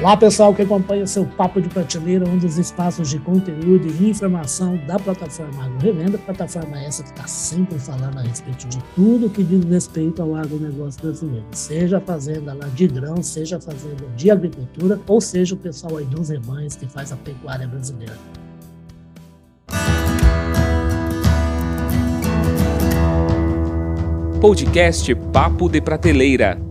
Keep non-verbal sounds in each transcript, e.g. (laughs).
Olá, pessoal que acompanha o seu Papo de Prateleira, um dos espaços de conteúdo e informação da plataforma Agro Revenda, plataforma essa que está sempre falando a respeito de tudo que diz respeito ao agronegócio brasileiro, seja fazenda lá de grão, seja fazenda de agricultura, ou seja o pessoal aí dos rebanhos que faz a pecuária brasileira. Podcast Papo de Prateleira.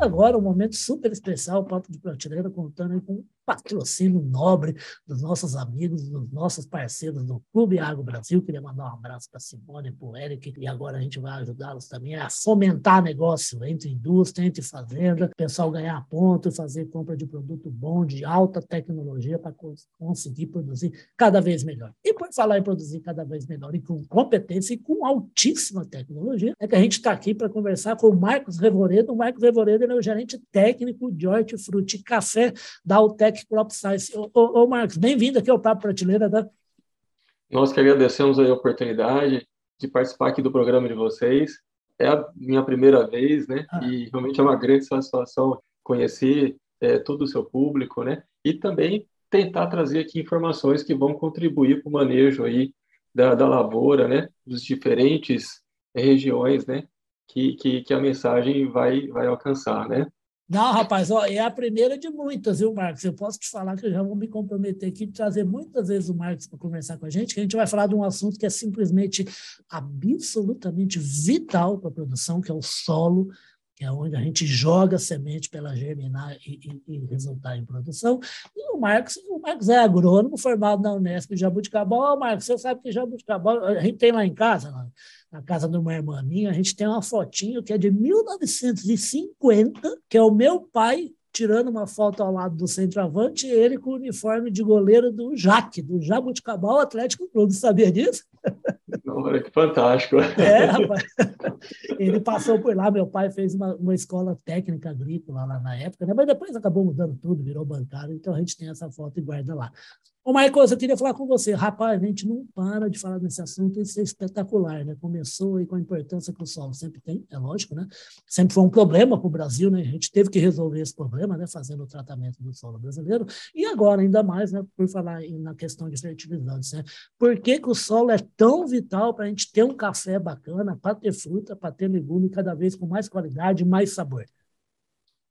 Agora um momento super especial, o Papo de Prateleira, contando com patrocínio nobre dos nossos amigos, dos nossos parceiros do Clube Agro Brasil. Queria mandar um abraço para Simone para o Eric. E agora a gente vai ajudá-los também a fomentar negócio entre indústria, entre fazenda, o pessoal ganhar ponto, fazer compra de produto bom, de alta tecnologia, para conseguir produzir cada vez melhor. E por falar em produzir cada vez melhor e com competência e com altíssima tecnologia, é que a gente está aqui para conversar com o Marcos Revoredo. O Marcos Revoredo é o gerente técnico de hortifruti café da Altec Crop Science. Ô, ô, ô Marcos, bem-vindo aqui ao Papo Prateleira, tá? Nós que agradecemos a oportunidade de participar aqui do programa de vocês. É a minha primeira vez, né? Ah. E realmente é uma grande satisfação conhecer é, todo o seu público, né? E também tentar trazer aqui informações que vão contribuir para o manejo aí da, da lavoura, né? Dos diferentes regiões, né? Que, que, que a mensagem vai, vai alcançar, né? Não, rapaz, ó, é a primeira de muitas, viu, Marcos? Eu posso te falar que eu já vou me comprometer aqui de trazer muitas vezes o Marcos para conversar com a gente, que a gente vai falar de um assunto que é simplesmente absolutamente vital para a produção, que é o solo, que é onde a gente joga a semente para ela germinar e, e, e, resultar em produção. E o Marcos, o Marcos é agrônomo formado na Unesp de Jabuticabal. Ô, Marcos, você sabe que Jabuticabal, a gente tem lá em casa, lá, na casa de uma irmã minha, a gente tem uma fotinho que é de 1950, que é o meu pai tirando uma foto ao lado do centroavante, ele com o uniforme de goleiro do Jaque, do Jabuticabal Atlético Clube. Sabia disso? Olha que fantástico. É, rapaz. Ele passou por lá, meu pai fez uma, uma escola técnica agrícola lá na época, né? mas depois acabou mudando tudo, virou bancário, então a gente tem essa foto e guarda lá. Ô, Marcos, eu queria falar com você. Rapaz, a gente não para de falar desse assunto, isso é espetacular, né? Começou aí com a importância que o solo sempre tem, é lógico, né? Sempre foi um problema para o Brasil, né? A gente teve que resolver esse problema, né? Fazendo o tratamento do solo brasileiro. E agora, ainda mais, né? Por falar na questão de fertilizantes, né? Por que, que o solo é tão vital para a gente ter um café bacana, para ter fruta, para ter legume cada vez com mais qualidade mais sabor?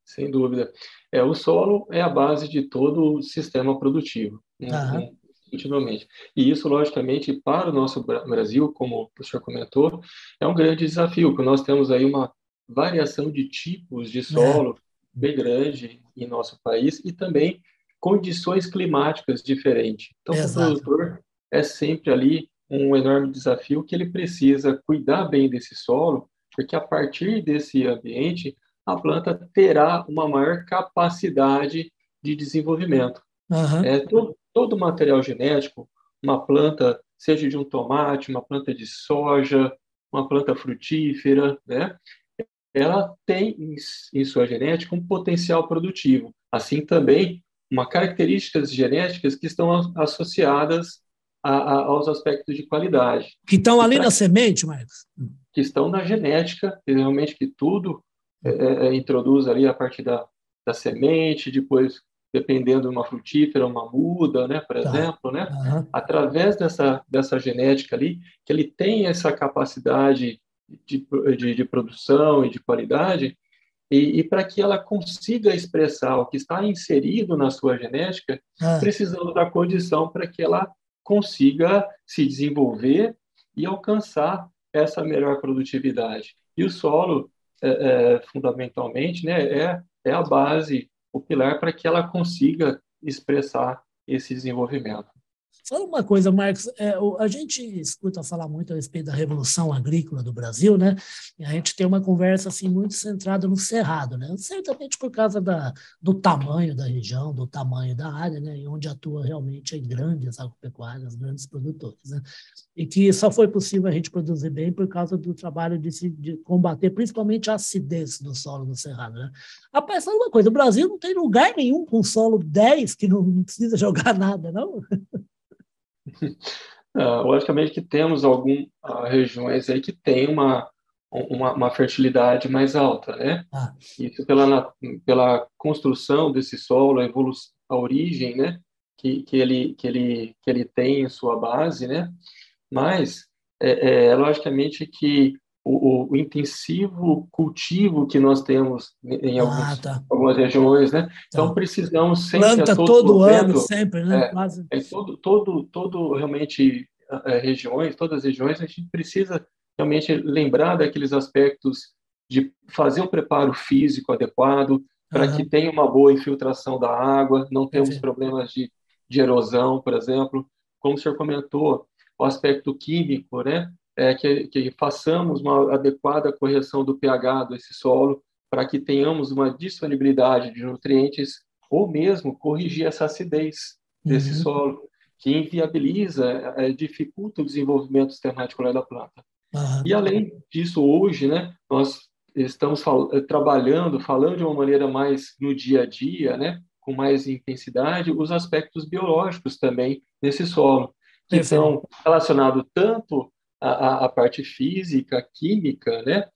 Sem dúvida. É, o solo é a base de todo o sistema produtivo né, continuamente. E isso, logicamente, para o nosso Brasil, como o senhor comentou, é um grande desafio, porque nós temos aí uma variação de tipos de solo é. bem grande em nosso país e também condições climáticas diferentes. Então, o produtor é sempre ali um enorme desafio que ele precisa cuidar bem desse solo, porque a partir desse ambiente a planta terá uma maior capacidade de desenvolvimento. Uhum. É, todo, todo material genético, uma planta, seja de um tomate, uma planta de soja, uma planta frutífera, né? ela tem em sua genética um potencial produtivo. Assim também, uma características genéticas que estão associadas a, a, aos aspectos de qualidade. Que estão ali na semente, Marcos? Que estão na genética, realmente que tudo é, é, é, introduz ali a partir da, da semente, depois dependendo de uma frutífera, uma muda, né, por tá. exemplo, né, uhum. através dessa, dessa genética ali, que ele tem essa capacidade de, de, de produção e de qualidade, e, e para que ela consiga expressar o que está inserido na sua genética, uhum. precisamos da condição para que ela consiga se desenvolver e alcançar essa melhor produtividade. E o solo, é, é, fundamentalmente, né, é, é a base o pilar para que ela consiga expressar esse desenvolvimento. Fala uma coisa, Marcos. É, a gente escuta falar muito a respeito da revolução agrícola do Brasil, né? E a gente tem uma conversa assim muito centrada no cerrado, né? Certamente por causa da, do tamanho da região, do tamanho da área, né? E onde atua realmente grandes agropecuárias, grandes produtores, né? E que só foi possível a gente produzir bem por causa do trabalho de, se, de combater principalmente a acidez do solo do cerrado, né? Rapaz, fala uma coisa, o Brasil não tem lugar nenhum com solo 10 que não precisa (laughs) jogar nada, não? Uh, (laughs) logicamente que temos algumas uh, regiões aí que tem uma, uma, uma, fertilidade mais alta, né? Ah. Isso pela, pela construção desse solo, a evolução, a origem, né? Que, que, ele, que, ele, que ele tem em sua base, né? Mas, é, é logicamente que o, o, intensivo cultivo que nós temos em alguns, ah, tá. algumas regiões, né? Então tá. precisamos sempre planta todo, momento, ano sempre, né? É. É, todo, todo, todo realmente é, regiões, todas as regiões a gente precisa realmente lembrar daqueles aspectos de fazer um preparo físico adequado para uhum. que tenha uma boa infiltração da água, não temos problemas de, de erosão, por exemplo, como o senhor comentou, o aspecto químico, né? É, que, que façamos uma adequada correção do pH desse solo para que tenhamos uma disponibilidade de nutrientes ou mesmo corrigir essa acidez desse uhum. solo, que inviabiliza, é, dificulta o desenvolvimento radicular da planta. Uhum. E além disso, hoje, né, nós estamos fal eh, trabalhando, falando de uma maneira mais no dia a dia, né, com mais intensidade, os aspectos biológicos também nesse solo, que estão relacionados tanto a, a parte física, química, né?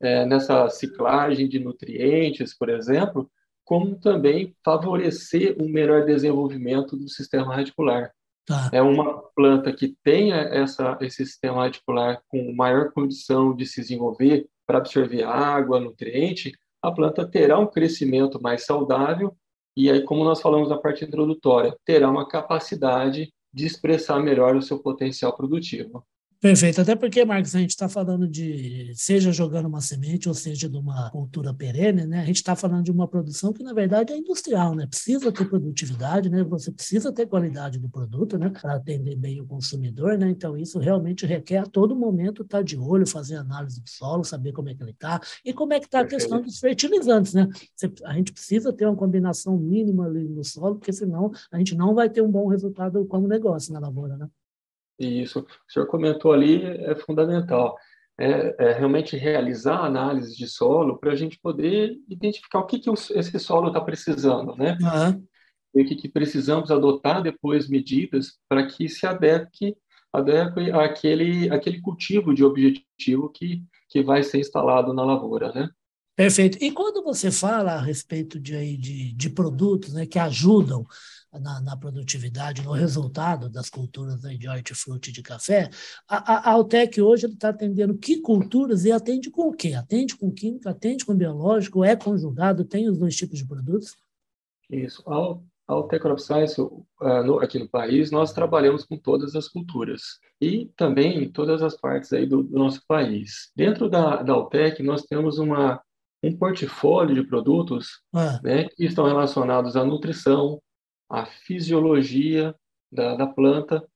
É, nessa ciclagem de nutrientes, por exemplo, como também favorecer um melhor desenvolvimento do sistema radicular. Tá. É uma planta que tenha essa, esse sistema radicular com maior condição de se desenvolver para absorver água, nutriente, a planta terá um crescimento mais saudável e aí, como nós falamos na parte introdutória, terá uma capacidade de expressar melhor o seu potencial produtivo. Perfeito, até porque, Marcos, a gente está falando de, seja jogando uma semente ou seja de uma cultura perene, né? A gente está falando de uma produção que, na verdade, é industrial, né? Precisa ter produtividade, né? Você precisa ter qualidade do produto, né? Para atender bem o consumidor, né? Então, isso realmente requer a todo momento estar tá de olho, fazer análise do solo, saber como é que ele está e como é que está a questão dos fertilizantes, né? A gente precisa ter uma combinação mínima ali no solo, porque senão a gente não vai ter um bom resultado como negócio na lavoura, né? Isso, o senhor comentou ali, é fundamental. É, é realmente realizar a análise de solo para a gente poder identificar o que, que esse solo está precisando, né? Uhum. E o que, que precisamos adotar depois medidas para que se adeque, adeque àquele, àquele cultivo de objetivo que, que vai ser instalado na lavoura, né? Perfeito. E quando você fala a respeito de, de, de produtos né, que ajudam na, na, produtividade, no resultado das culturas né, de hortifruti de café, a, a Altec hoje está atendendo que culturas e atende com o quê? Atende com química, atende com biológico, é conjugado, tem os dois tipos de produtos? Isso. A Altec Crop Science, aqui no país, nós trabalhamos com todas as culturas e também em todas as partes aí do, do nosso país. Dentro da, da Altec, nós temos uma um portfólio de produtos ah. né, que estão relacionados à nutrição, à fisiologia da, da planta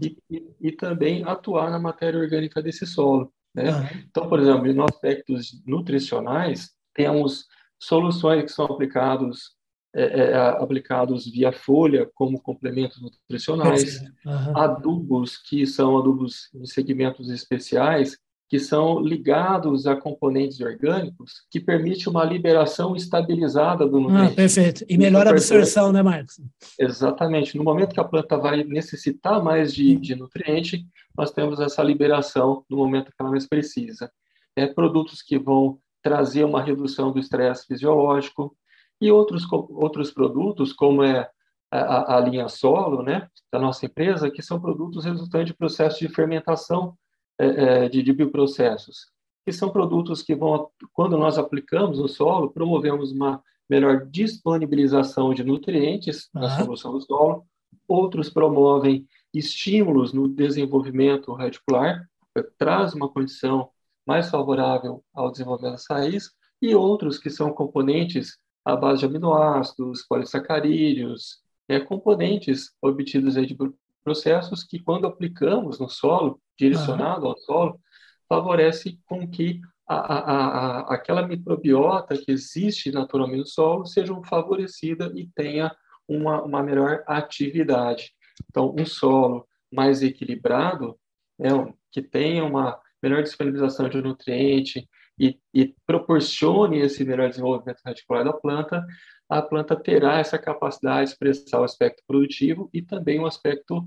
e, e, e, também atuar na matéria orgânica desse solo. Né? Ah. Então, por exemplo, em aspectos nutricionais, temos soluções que são aplicados é, é, aplicados via folha como complementos nutricionais, uhum. adubos que são adubos de segmentos especiais que são ligados a componentes orgânicos, que permite uma liberação estabilizada do ah, nutriente. Ah, perfeito. E melhor absorção, né, Marcos? Exatamente. No momento que a planta vai necessitar mais de, de nutriente, nós temos essa liberação no momento que ela mais precisa. É, produtos que vão trazer uma redução do estresse fisiológico e outros, outros produtos, como é a, a linha solo, né, da nossa empresa, que são produtos resultantes de processo de fermentação de, de bioprocessos, que são produtos que vão, quando nós aplicamos no solo, promovemos uma melhor disponibilização de nutrientes na solução do solo, outros promovem estímulos no desenvolvimento radicular, traz uma condição mais favorável ao desenvolvimento das raízes, e outros que são componentes à base de aminoácidos, polissacarídeos, é, componentes obtidos aí de processos que, quando aplicamos no solo, direcionado ao solo, favorece com que a, a, a, aquela microbiota que existe naturalmente no solo seja favorecida e tenha uma, uma melhor atividade. Então, um solo mais equilibrado, né, que tenha uma melhor disponibilização de nutriente e, e proporcione esse melhor desenvolvimento radicular da planta, a planta terá essa capacidade de expressar o aspecto produtivo e também o aspecto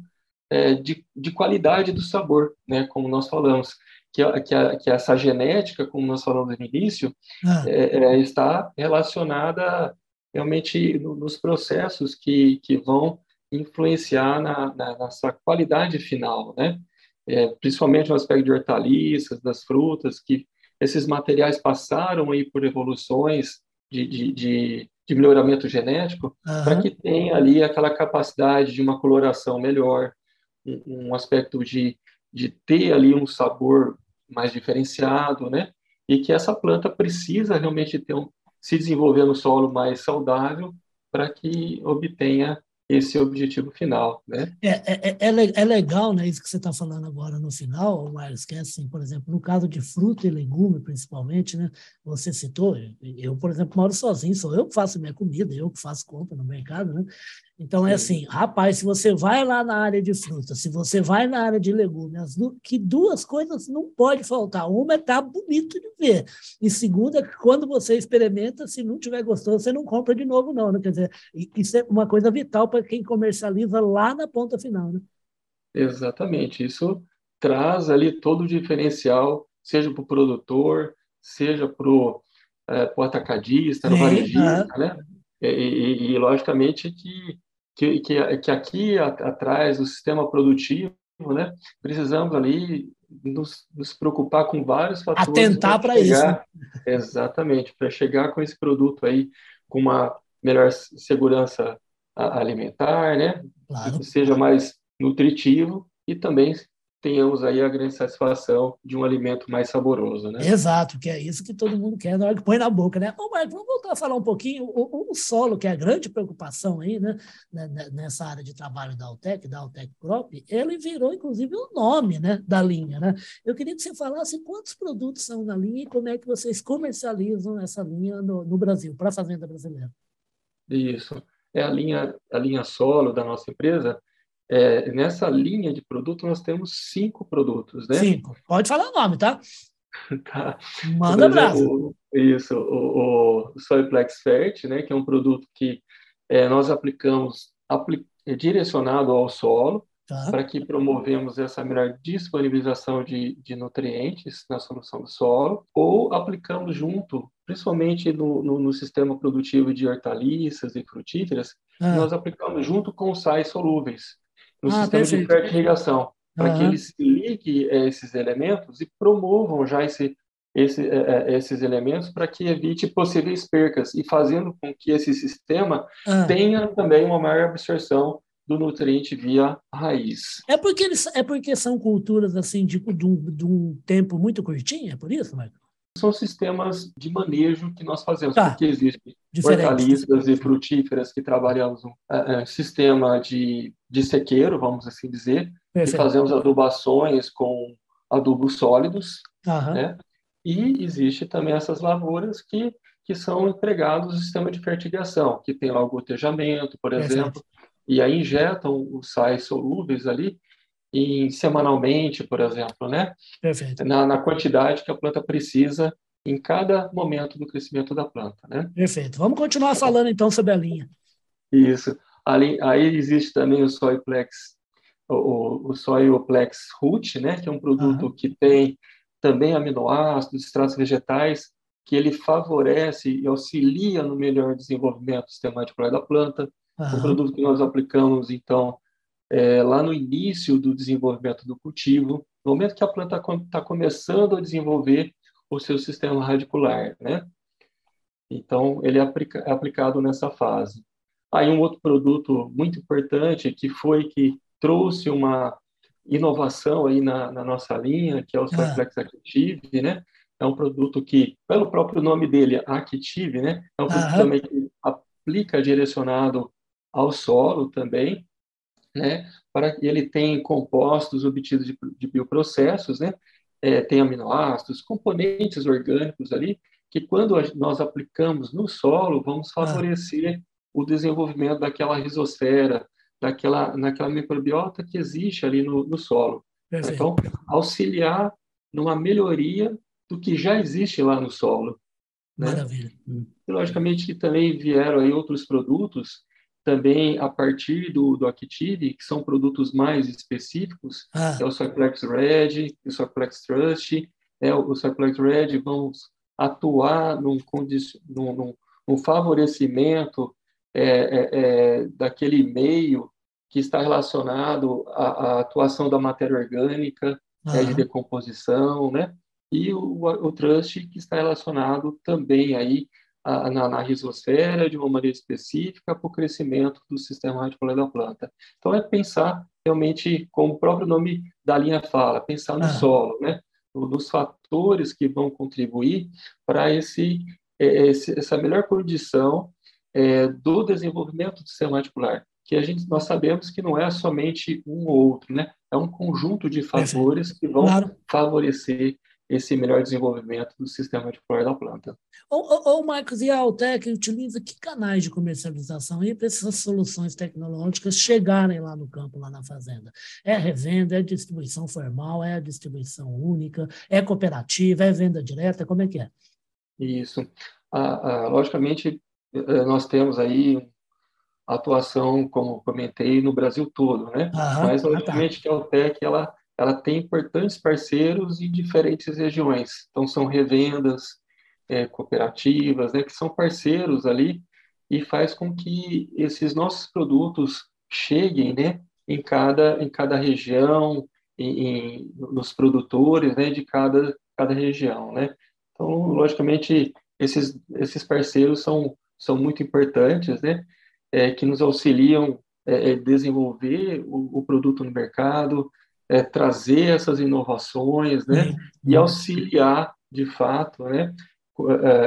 é, de, de qualidade do sabor, né, como nós falamos. que, que, que essa genética, como nós falamos no início, ah. é, é, está relacionada realmente nos processos que, que vão influenciar na, na nossa qualidade final, né? É, principalmente no aspecto de hortaliças, das frutas, que esses materiais passaram aí por evoluções de, de, de, de melhoramento genético uhum. para que tenha ali aquela capacidade de uma coloração melhor, um, um aspecto de, de ter ali um sabor mais diferenciado, né? E que essa planta precisa realmente ter um, se desenvolver no solo mais saudável para que obtenha esse objetivo final, né? É, é, é, é, é legal, né, isso que você está falando agora no final, Marcos, que é assim, por exemplo, no caso de fruta e legume, principalmente, né, você citou, eu, por exemplo, moro sozinho, sou eu que faço minha comida, eu que faço compra no mercado, né? Então é assim, rapaz, se você vai lá na área de fruta, se você vai na área de legumes, que duas coisas não pode faltar. Uma é estar tá bonito de ver. E segunda, é que quando você experimenta, se não tiver gostoso, você não compra de novo, não. Né? Quer dizer, isso é uma coisa vital para quem comercializa lá na ponta final. Né? Exatamente. Isso traz ali todo o diferencial, seja para o produtor, seja para o é, atacadista, no varejista, né? E, e, e, logicamente que que, que, que aqui atrás do sistema produtivo, né, precisamos ali nos, nos preocupar com vários fatores. Atentar para isso. Né? Exatamente, para chegar com esse produto aí com uma melhor segurança alimentar, né? Claro. Seja mais nutritivo e também tenhamos aí a grande satisfação de um alimento mais saboroso, né? Exato, que é isso que todo mundo quer na hora que põe na boca, né? Ô, Marco, vamos voltar a falar um pouquinho. O, o, solo, que é a grande preocupação aí, né? Nessa área de trabalho da Altec, da Altec Crop, ele virou, inclusive, o nome né, da linha, né? Eu queria que você falasse quantos produtos são na linha e como é que vocês comercializam essa linha no, no Brasil, para a fazenda brasileira. Isso. É a linha, a linha solo da nossa empresa, é, nessa linha de produto, nós temos cinco produtos, né? Cinco. Pode falar o nome, tá? (laughs) tá. Manda abraço. Isso, o, o Soyplex Fert, né, que é um produto que é, nós aplicamos apli é direcionado ao solo, tá. para que promovemos essa melhor disponibilização de, de nutrientes na solução do solo, ou aplicamos junto, principalmente no, no, no sistema produtivo de hortaliças e frutíferas, ah. nós aplicamos junto com sais solúveis no ah, sistema perfeito. de fertirrigação, para uhum. que eles liguem eh, esses elementos e promovam já esse, esse, é, esses elementos para que evite possíveis percas e fazendo com que esse sistema uhum. tenha também uma maior absorção do nutriente via raiz. É porque eles, é porque são culturas assim de, de, um, de um tempo muito curtinho, é por isso, Marco? São sistemas de manejo que nós fazemos, tá. porque existem hortaliças e frutíferas que trabalhamos um uh, sistema de, de sequeiro, vamos assim dizer, Perfeito. e fazemos adubações com adubos sólidos, uhum. né? E existe também essas lavouras que, que são empregados no sistema de fertigação, que tem lá o gotejamento, por Perfeito. exemplo, e aí injetam os sais solúveis ali em, semanalmente, por exemplo, né? Perfeito. Na, na quantidade que a planta precisa em cada momento do crescimento da planta, né? Perfeito. Vamos continuar falando então sobre a linha. Isso. Ali, aí existe também o Soyplex, o, o Soyoplex Root, né? Que é um produto uhum. que tem também aminoácidos, extratos vegetais, que ele favorece e auxilia no melhor desenvolvimento sistemático da planta. Uhum. Um produto que nós aplicamos, então, é, lá no início do desenvolvimento do cultivo, no momento que a planta está começando a desenvolver o seu sistema radicular, né? Então, ele é, aplica, é aplicado nessa fase. Aí, um outro produto muito importante que foi que trouxe uma inovação aí na, na nossa linha, que é o Soyflex ah. Active, né? É um produto que, pelo próprio nome dele, Active, né? É um produto também que aplica direcionado ao solo também, né? Para que ele tem compostos obtidos de, de bioprocessos, né? É, tem aminoácidos, componentes orgânicos ali, que quando nós aplicamos no solo, vamos ah. favorecer ah. o desenvolvimento daquela rizosfera, daquela, naquela microbiota que existe ali no, no solo. Perfeito. Então, auxiliar numa melhoria do que já existe lá no solo. Né? Maravilha. E, logicamente, que também vieram aí outros produtos também a partir do, do Active, que são produtos mais específicos, ah. é o Cyclex Red, o Cyclex Trust, é o Cyclex Red, vamos atuar num, num, num, num favorecimento é, é, é, daquele meio que está relacionado à, à atuação da matéria orgânica, uhum. de decomposição, né? E o, o trust que está relacionado também aí a, na, na risosfera de uma maneira específica para o crescimento do sistema radicular da planta. Então é pensar realmente, como o próprio nome da linha fala, pensar no uhum. solo, né? Nos fatores que vão contribuir para esse, é, esse, essa melhor condição é, do desenvolvimento do sistema radicular que a gente nós sabemos que não é somente um ou outro, né? É um conjunto de fatores que vão claro. favorecer esse melhor desenvolvimento do sistema radicular da planta. Ô, ô, Marcos, e a Altec utiliza que canais de comercialização para essas soluções tecnológicas chegarem lá no campo, lá na fazenda? É revenda, é distribuição formal, é distribuição única, é cooperativa, é venda direta, como é que é? Isso. Ah, ah, logicamente, eh, nós temos aí atuação, como comentei, no Brasil todo, né? Aham, Mas, ah, tá. que a Altec, ela, ela tem importantes parceiros em diferentes regiões. Então, são revendas, é, cooperativas, né? Que são parceiros ali e faz com que esses nossos produtos cheguem, né? Em cada, em cada região, em, em, nos produtores, né? De cada, cada região, né? Então, logicamente, esses, esses parceiros são, são muito importantes, né? é, que nos auxiliam é, é, desenvolver o, o, produto no mercado, é, trazer essas inovações, né, e auxiliar, de fato, né,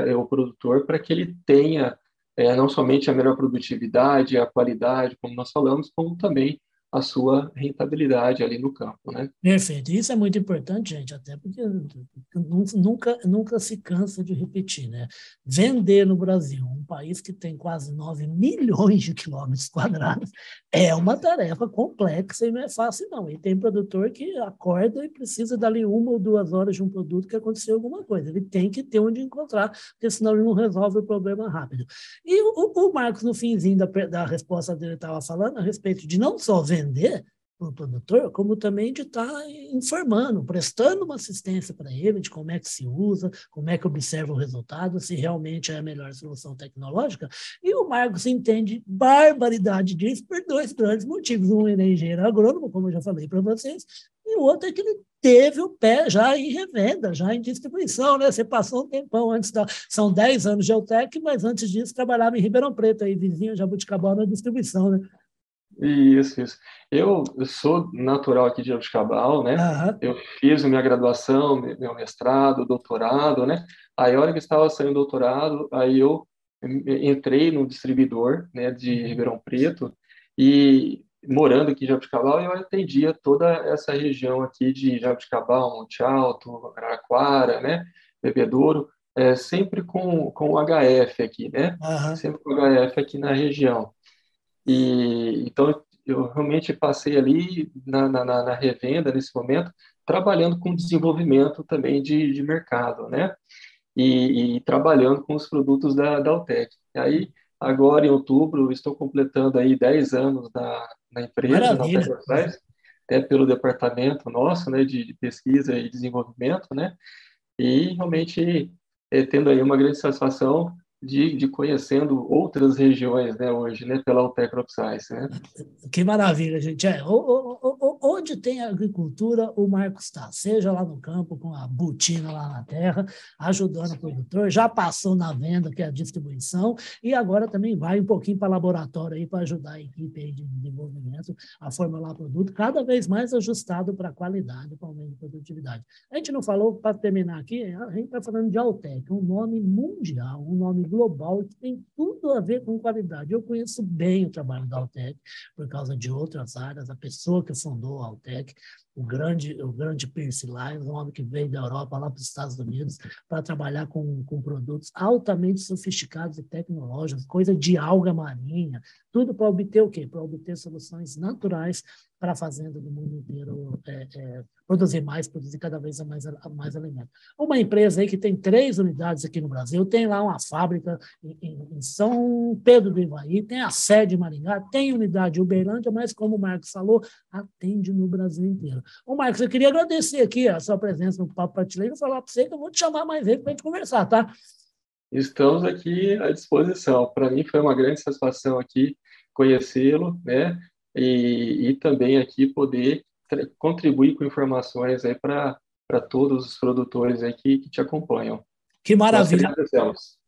é, o produtor para que ele tenha não somente a melhor produtividade, a qualidade, como nós falamos, como também a sua rentabilidade ali no campo, né? Perfeito. Isso é muito importante, gente, até porque nunca, nunca se cansa de repetir, né? Vender no Brasil, um país que tem quase 9 milhões de quilômetros quadrados, é uma tarefa complexa e não é fácil, não. E tem produtor que acorda e precisa dali uma ou duas horas de um produto que aconteceu alguma coisa. Ele tem que ter onde encontrar, porque senão ele não resolve o problema rápido. E o, o Marcos, no finzinho da, da resposta dele, estava falando a respeito de não só vender, vender para o produtor, como também de estar tá informando, prestando uma assistência para ele de como é que se usa, como é que observa o resultado, se realmente é a melhor solução tecnológica. E o Marcos entende barbaridade disso por dois grandes motivos. Um, ele é engenheiro agrônomo, como eu já falei para vocês, e o outro é que ele teve o pé já em revenda, já em distribuição, né? Você passou um tempão antes da... São 10 anos de Eutec, mas antes disso trabalhava em Ribeirão Preto, aí vizinho Jabuticabal na distribuição, né? Isso, isso. Eu, eu sou natural aqui de Jabuticabal, né? Uhum. Eu fiz minha graduação, meu mestrado, doutorado, né? Aí, a hora que estava saindo doutorado, aí eu entrei no distribuidor, né, de uhum. Ribeirão Preto e morando aqui em Jabuticabal, eu atendia toda essa região aqui de Jabuticabal, Monte Alto, Araraquara, né? Bebedouro, é, sempre com, com o HF aqui, né? Uhum. Sempre com o HF aqui na região. E então eu realmente passei ali na, na, na revenda nesse momento, trabalhando com desenvolvimento também de, de mercado, né? E, e, trabalhando com os produtos da, da Altec. E aí, agora em outubro, estou completando aí 10 anos na, na empresa, na Altec até pelo departamento nosso, né, de pesquisa e desenvolvimento, né? E realmente é, tendo aí uma grande satisfação de, de conhecendo outras regiões, né, hoje, né, pela Altecrop Science, né? Que maravilha, gente. É, onde tem agricultura, o Marcos está, seja lá no campo, com a botina lá na terra, ajudando o produtor, já passou na venda, que é a distribuição, e agora também vai um pouquinho para laboratório aí, para ajudar a equipe de desenvolvimento a formular produto cada vez mais ajustado para a qualidade, para o aumento de produtividade. A gente não falou, para terminar aqui, a gente está falando de Altec, um nome mundial, um nome global que tem tudo a ver com qualidade. Eu conheço bem o trabalho da Altec, por causa de outras áreas, a pessoa que fundou a Altec, o grande, o grande Percy Lyons, um homem que veio da Europa lá para os Estados Unidos para trabalhar com, com produtos altamente sofisticados e tecnológicos, coisa de alga marinha, tudo para obter o quê? Para obter soluções naturais para a fazenda do mundo inteiro é, é, produzir mais, produzir cada vez mais, mais alimento. Uma empresa aí que tem três unidades aqui no Brasil, tem lá uma fábrica em, em São Pedro do Ivaí, tem a sede em Maringá, tem unidade em Uberlândia, mas como o Marcos falou, atende no Brasil inteiro. Ô, Marcos, eu queria agradecer aqui a sua presença no Papo Prateleiro e falar para você que eu vou te chamar mais vezes para a gente conversar, tá? Estamos aqui à disposição. Para mim foi uma grande satisfação aqui conhecê-lo, né? E, e também aqui poder contribuir com informações aí para todos os produtores aí que, que te acompanham. Que maravilha.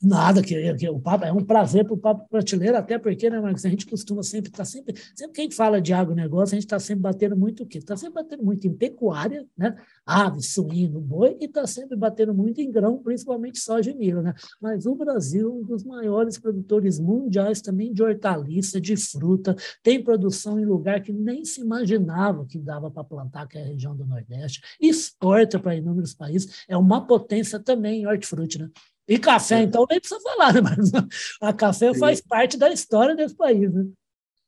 Nada, que, que o papo, é um prazer para o Papo Prateleira, até porque, né, Marcos, a gente costuma sempre estar tá sempre, sempre que a gente fala de agronegócio, a gente está sempre batendo muito o quê? Está sempre batendo muito em pecuária, né? Ave, suíno, boi, e está sempre batendo muito em grão, principalmente soja e milho, né? Mas o Brasil é um dos maiores produtores mundiais também de hortaliça, de fruta, tem produção em lugar que nem se imaginava que dava para plantar, que é a região do Nordeste, exporta para inúmeros países, é uma potência também em hortifruti, né? E café, então, nem precisa falar, né? Mas a café Sim. faz parte da história desse país, né?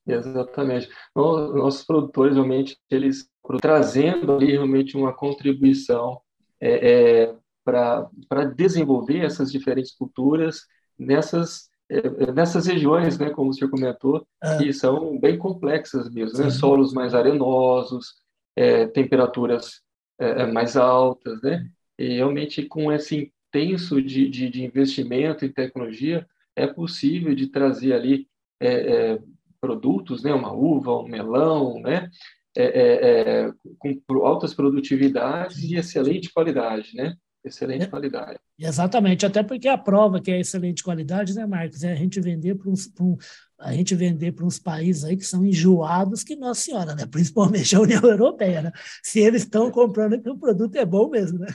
Exatamente. Nossos produtores, realmente, eles trazendo ali realmente uma contribuição é, é, para desenvolver essas diferentes culturas nessas é, é, nessas regiões, né, como o senhor comentou, ah. que são bem complexas mesmo, né? solos mais arenosos, é, temperaturas é, mais altas, né? E realmente com esse intenso de, de, de investimento em tecnologia, é possível de trazer ali é, é, produtos, né, uma uva, um melão, né, é, é, é com altas produtividades e excelente qualidade, né? Excelente é, qualidade. Exatamente, até porque a prova que é excelente qualidade, né, Marcos, é a gente vender para uns, um, a gente vender para uns países aí que são enjoados que Nossa Senhora, né? Principalmente a União Europeia, né? Se eles estão comprando que o produto é bom mesmo, né?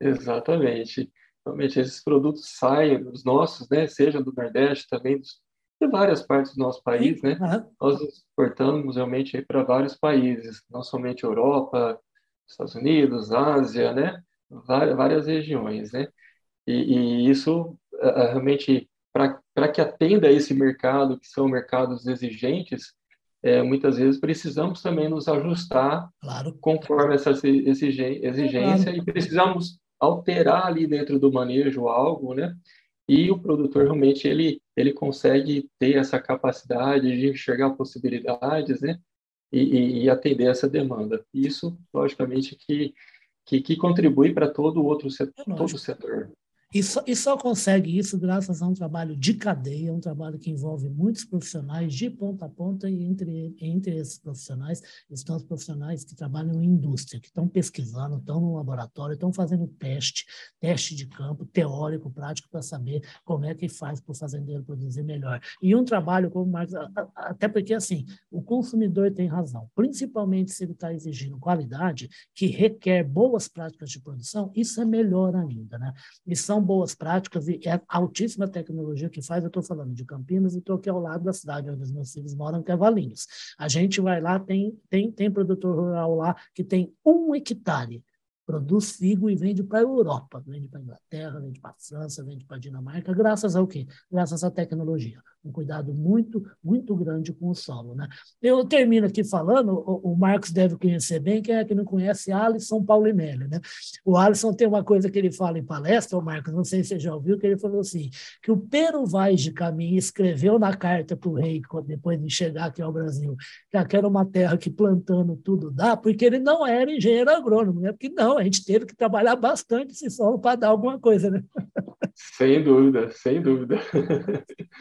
Exatamente. Realmente, esses produtos saem dos nossos, né? Seja do Nordeste, também dos, de várias partes do nosso país, né? Uhum. Nós exportamos realmente para vários países, não somente Europa, Estados Unidos, Ásia, né? Várias, várias regiões, né? E, e isso realmente para que atenda a esse mercado, que são mercados exigentes, é, muitas vezes precisamos também nos ajustar claro. conforme essa exigência claro. e precisamos alterar ali dentro do manejo algo, né? E o produtor realmente ele ele consegue ter essa capacidade de enxergar possibilidades, né? E, e, atender essa demanda. Isso, logicamente, que que, que contribui para todo o outro setor, é todo o setor. E só, e só consegue isso graças a um trabalho de cadeia, um trabalho que envolve muitos profissionais de ponta a ponta, e entre, entre esses profissionais estão os profissionais que trabalham em indústria, que estão pesquisando, estão no laboratório, estão fazendo teste, teste de campo, teórico, prático, para saber como é que faz para o fazendeiro produzir melhor. E um trabalho como Marcos, até porque assim, o consumidor tem razão, principalmente se ele está exigindo qualidade, que requer boas práticas de produção, isso é melhor ainda, né? E são são boas práticas e é altíssima tecnologia que faz. Eu estou falando de Campinas e estou aqui ao lado da cidade onde os meus filhos moram, que é Valinhos. A gente vai lá, tem, tem, tem produtor rural lá que tem um hectare produz figo e vende para a Europa, vende para a Inglaterra, vende para a França, vende para a Dinamarca, graças ao quê? Graças à tecnologia. Um cuidado muito, muito grande com o solo. Né? Eu termino aqui falando, o, o Marcos deve conhecer bem, quem é que não conhece, Alisson Paulinelli. Né? O Alisson tem uma coisa que ele fala em palestra, o Marcos, não sei se você já ouviu, que ele falou assim, que o Pero Vaz de Caminho escreveu na carta para o rei, depois de chegar aqui ao Brasil, que aquela era uma terra que plantando tudo dá, porque ele não era engenheiro agrônomo, né? porque não, a gente teve que trabalhar bastante esse solo para dar alguma coisa, né? (laughs) Sem dúvida, sem dúvida.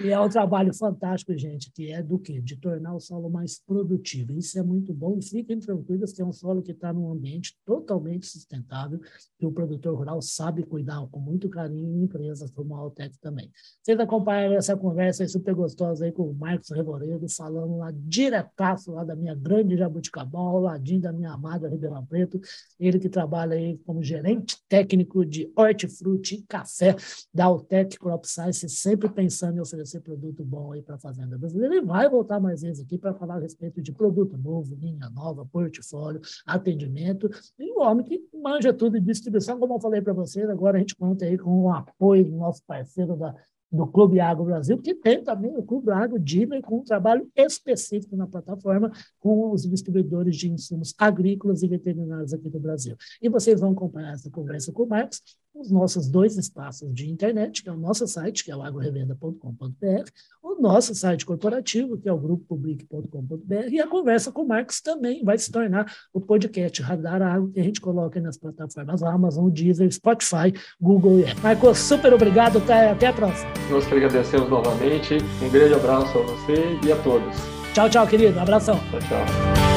E é um trabalho fantástico, gente, que é do quê? De tornar o solo mais produtivo. Isso é muito bom. E fiquem tranquilos que é um solo que está num ambiente totalmente sustentável, que o produtor rural sabe cuidar com muito carinho em empresas como a Altec também. Vocês acompanharam essa conversa super gostosa aí com o Marcos Revoredo, falando lá diretaço lá da minha grande Jabuticabal, ao ladinho da minha amada Ribeirão Preto, ele que trabalha aí como gerente técnico de hortifruti e café da Altec Crop Science, sempre pensando em oferecer produto bom aí para a fazenda brasileira. Ele vai voltar mais vezes aqui para falar a respeito de produto novo, linha nova, portfólio, atendimento, e o homem que manja tudo de distribuição, como eu falei para vocês, agora a gente conta aí com o apoio do nosso parceiro da do Clube Agro Brasil, que tem também o Clube Agro Dealer com um trabalho específico na plataforma com os distribuidores de insumos agrícolas e veterinários aqui do Brasil. E vocês vão acompanhar essa conversa com o Marcos os nossos dois espaços de internet, que é o nosso site, que é o agrorevenda.com.br, o nosso site corporativo, que é o grupopublic.com.br, e a conversa com o Marcos também vai se tornar o podcast Radar Agro, que a gente coloca nas plataformas Amazon, Deezer, Spotify, Google e Marcos, super obrigado, até, até a próxima. Nós que agradecemos novamente, um grande abraço a você e a todos. Tchau, tchau, querido, um abração. Tchau, tchau.